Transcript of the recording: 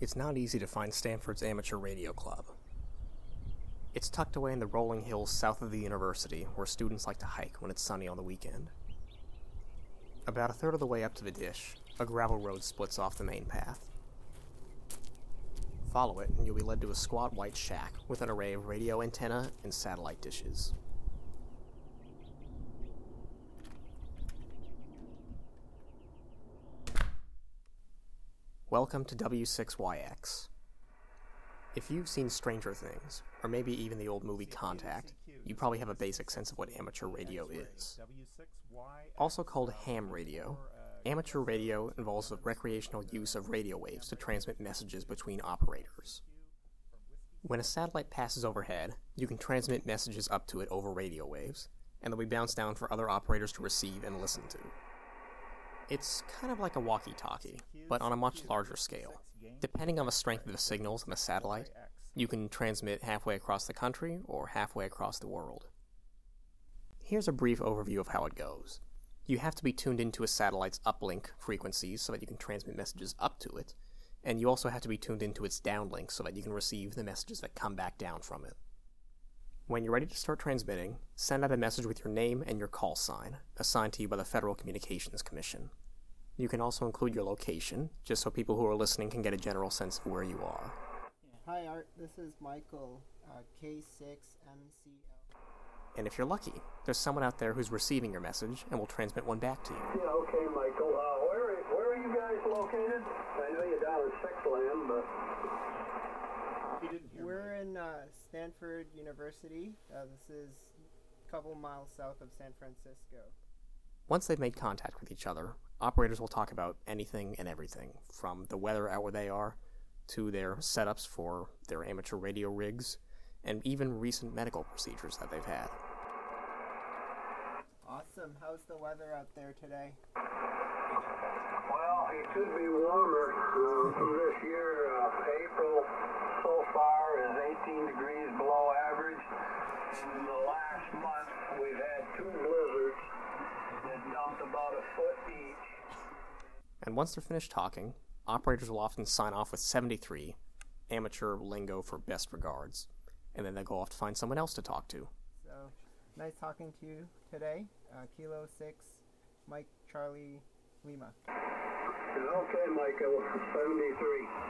It's not easy to find Stanford's amateur radio club. It's tucked away in the rolling hills south of the university, where students like to hike when it's sunny on the weekend. About a third of the way up to the dish, a gravel road splits off the main path. Follow it, and you'll be led to a squat white shack with an array of radio antenna and satellite dishes. Welcome to W6YX. If you've seen Stranger Things, or maybe even the old movie Contact, you probably have a basic sense of what amateur radio is. Also called ham radio, amateur radio involves the recreational use of radio waves to transmit messages between operators. When a satellite passes overhead, you can transmit messages up to it over radio waves, and they'll be bounced down for other operators to receive and listen to. It's kind of like a walkie talkie, but on a much larger scale. Depending on the strength of the signals on the satellite, you can transmit halfway across the country or halfway across the world. Here's a brief overview of how it goes. You have to be tuned into a satellite's uplink frequencies so that you can transmit messages up to it, and you also have to be tuned into its downlink so that you can receive the messages that come back down from it. When you're ready to start transmitting, send out a message with your name and your call sign, assigned to you by the Federal Communications Commission. You can also include your location, just so people who are listening can get a general sense of where you are. Hi, Art. This is Michael, uh, K6MCL. And if you're lucky, there's someone out there who's receiving your message and will transmit one back to you. Yeah, okay, Michael. Uh, where, where are you guys located? I know you're down in Sexland, but We're in uh, Stanford University. Uh, this is a couple miles south of San Francisco. Once they've made contact with each other, operators will talk about anything and everything, from the weather out where they are, to their setups for their amateur radio rigs, and even recent medical procedures that they've had. Awesome. How's the weather out there today? well, it should be warmer uh, this year. Uh, April so far is 18 degrees below average. In the last month, we've had two blizzards that dumped about a foot each. And once they're finished talking, operators will often sign off with 73, amateur lingo for best regards, and then they'll go off to find someone else to talk to. So, nice talking to you today. Uh, Kilo 6, Mike Charlie Lima. Okay, Michael, 73.